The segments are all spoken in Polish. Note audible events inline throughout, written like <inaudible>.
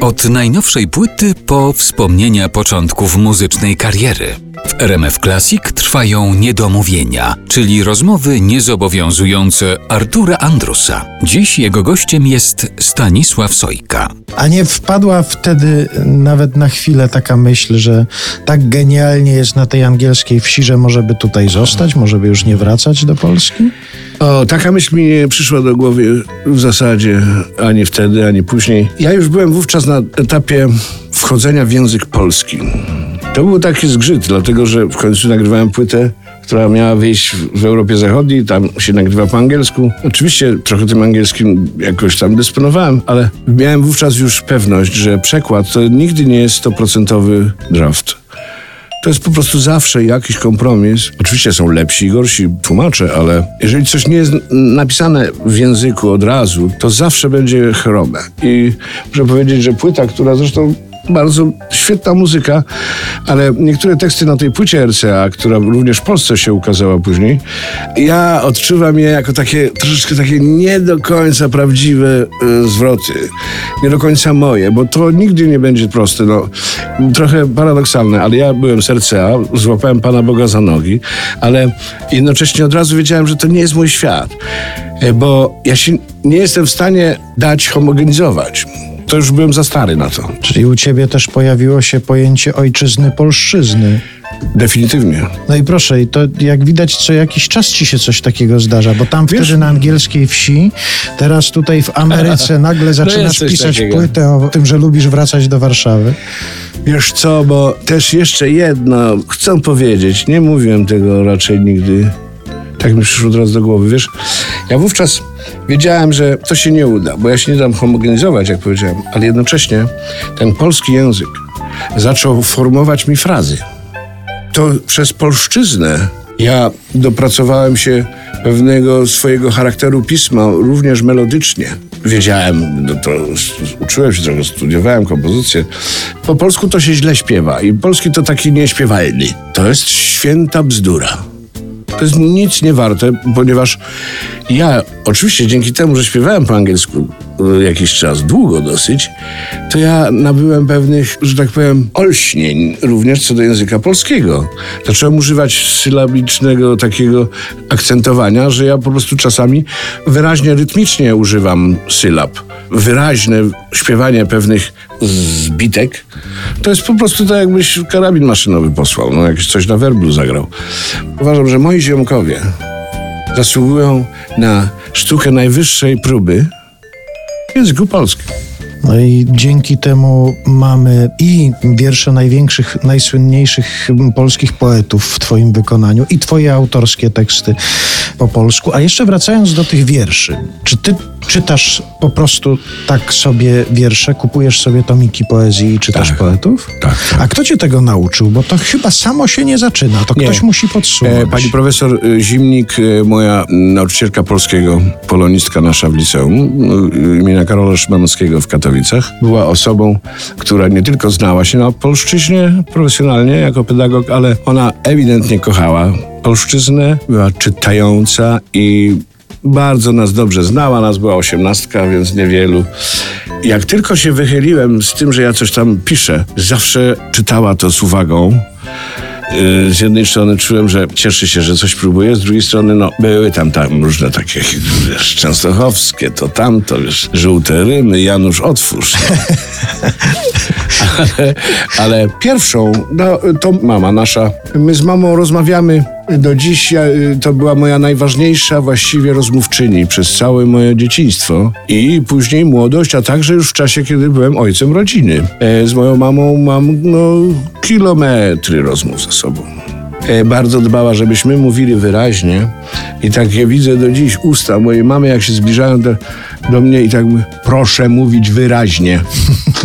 Od najnowszej płyty po wspomnienia początków muzycznej kariery. W RMF Classic trwają niedomówienia, czyli rozmowy niezobowiązujące Artura Andrusa. Dziś jego gościem jest Stanisław Sojka. A nie wpadła wtedy nawet na chwilę taka myśl, że tak genialnie jest na tej angielskiej wsi, że może by tutaj zostać, może by już nie wracać do Polski? O, taka myśl mi nie przyszła do głowy w zasadzie ani wtedy, ani później. Ja już byłem wówczas na etapie wchodzenia w język polski. To był taki zgrzyt, dlatego że w końcu nagrywałem płytę, która miała wyjść w Europie Zachodniej, tam się nagrywa po angielsku. Oczywiście trochę tym angielskim jakoś tam dysponowałem, ale miałem wówczas już pewność, że przekład to nigdy nie jest stoprocentowy draft. To jest po prostu zawsze jakiś kompromis. Oczywiście są lepsi i gorsi tłumacze, ale jeżeli coś nie jest napisane w języku od razu, to zawsze będzie chrome. I muszę powiedzieć, że płyta, która zresztą bardzo świetna muzyka, ale niektóre teksty na tej płycie RCA, która również w Polsce się ukazała później, ja odczuwam je jako takie troszeczkę takie nie do końca prawdziwe y, zwroty. Nie do końca moje, bo to nigdy nie będzie proste. No, trochę paradoksalne, ale ja byłem z RCA, złapałem Pana Boga za nogi, ale jednocześnie od razu wiedziałem, że to nie jest mój świat, e, bo ja się nie jestem w stanie dać homogenizować to już byłem za stary na to. Czyli u ciebie też pojawiło się pojęcie ojczyzny, polszczyzny. Definitywnie. No i proszę, i to jak widać, co jakiś czas ci się coś takiego zdarza, bo tam Wiesz, wtedy na angielskiej wsi, teraz tutaj w Ameryce <laughs> nagle no zaczynasz no pisać takiego. płytę o tym, że lubisz wracać do Warszawy. Wiesz co, bo też jeszcze jedno chcę powiedzieć, nie mówiłem tego raczej nigdy tak mi przyszło teraz do głowy, wiesz? Ja wówczas wiedziałem, że to się nie uda, bo ja się nie dam homogenizować, jak powiedziałem, ale jednocześnie ten polski język zaczął formować mi frazy. To przez polszczyznę ja dopracowałem się pewnego swojego charakteru pisma, również melodycznie. Wiedziałem, no to uczyłem się trochę, studiowałem kompozycję. Po polsku to się źle śpiewa i polski to taki nieśpiewalny. To jest święta bzdura. To jest nic nie warte, ponieważ ja oczywiście dzięki temu, że śpiewałem po angielsku e, jakiś czas, długo dosyć, to ja nabyłem pewnych, że tak powiem, olśnień również co do języka polskiego. Zacząłem używać sylabicznego takiego akcentowania, że ja po prostu czasami wyraźnie rytmicznie używam sylab. Wyraźne śpiewanie pewnych zbitek, to jest po prostu tak, jakbyś karabin maszynowy posłał, no jakieś coś na werblu zagrał. Uważam, że moi ziomkowie zasługują na sztukę najwyższej próby języku polskim. No i dzięki temu mamy i wiersze największych, najsłynniejszych polskich poetów w Twoim wykonaniu, i Twoje autorskie teksty po polsku. A jeszcze wracając do tych wierszy, czy Ty czytasz po prostu tak sobie wiersze, kupujesz sobie tomiki poezji i czytasz tak, poetów? Tak, tak, A kto cię tego nauczył? Bo to chyba samo się nie zaczyna, to nie. ktoś musi podsumować. E, pani profesor e, Zimnik, e, moja nauczycielka polskiego, polonistka nasza w liceum imienia Karola Szymanowskiego w Katowicach, była osobą, która nie tylko znała się na polszczyźnie profesjonalnie jako pedagog, ale ona ewidentnie kochała polszczyznę, była czytająca i bardzo nas dobrze znała, nas była osiemnastka, więc niewielu. Jak tylko się wychyliłem z tym, że ja coś tam piszę, zawsze czytała to z uwagą. Y, z jednej strony czułem, że cieszy się, że coś próbuje, z drugiej strony no, były tam, tam różne takie wiesz, częstochowskie, to tamto, wiesz, żółte rymy, Janusz otwórz. <laughs> ale, ale pierwszą, no, to mama nasza. My z mamą rozmawiamy do dziś y, to była moja najważniejsza właściwie rozmówczyni przez całe moje dzieciństwo i później młodość, a także już w czasie, kiedy byłem ojcem rodziny. E, z moją mamą mam no, kilometry rozmów ze sobą. E, bardzo dbała, żebyśmy mówili wyraźnie i tak ja widzę do dziś usta mojej mamy, jak się zbliżają do, do mnie i tak proszę mówić wyraźnie. <laughs>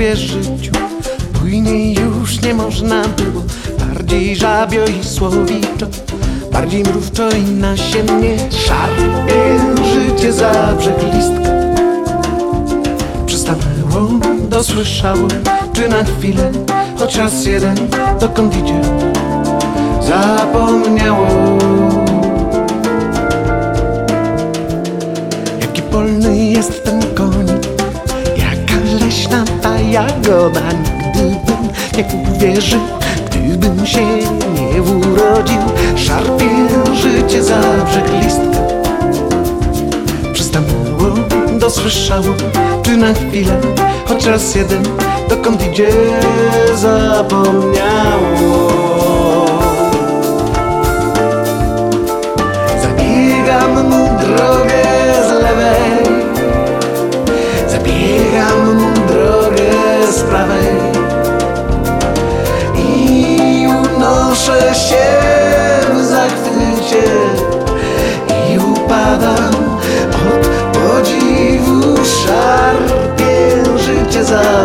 życiu Bujniej już nie można było. Bardziej żabio i słowiczo Bardziej mrówczo i nasiennie Szarpie życie za brzeg listka Przystanęło, dosłyszało Czy na chwilę, choć raz jeden Dokąd idzie, zapomniało. Jaki polny jest ten koń jagoda Nigdy bym nie uwierzył Gdybym się nie urodził Szarpie życie za brzeg listka Przystanęło, dosłyszało Czy na chwilę, choć raz jeden Dokąd idzie, zapomniało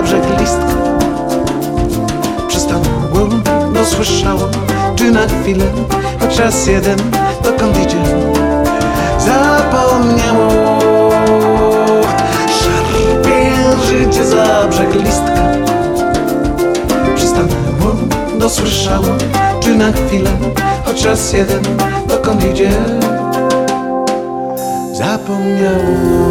brzeg listka Przystanęło, dosłyszało Czy na chwilę, choć raz jeden Dokąd idzie, zapomniało Szarpie życie za brzeg listka Przystanęło, dosłyszało Czy na chwilę, choć raz jeden Dokąd idzie, zapomniało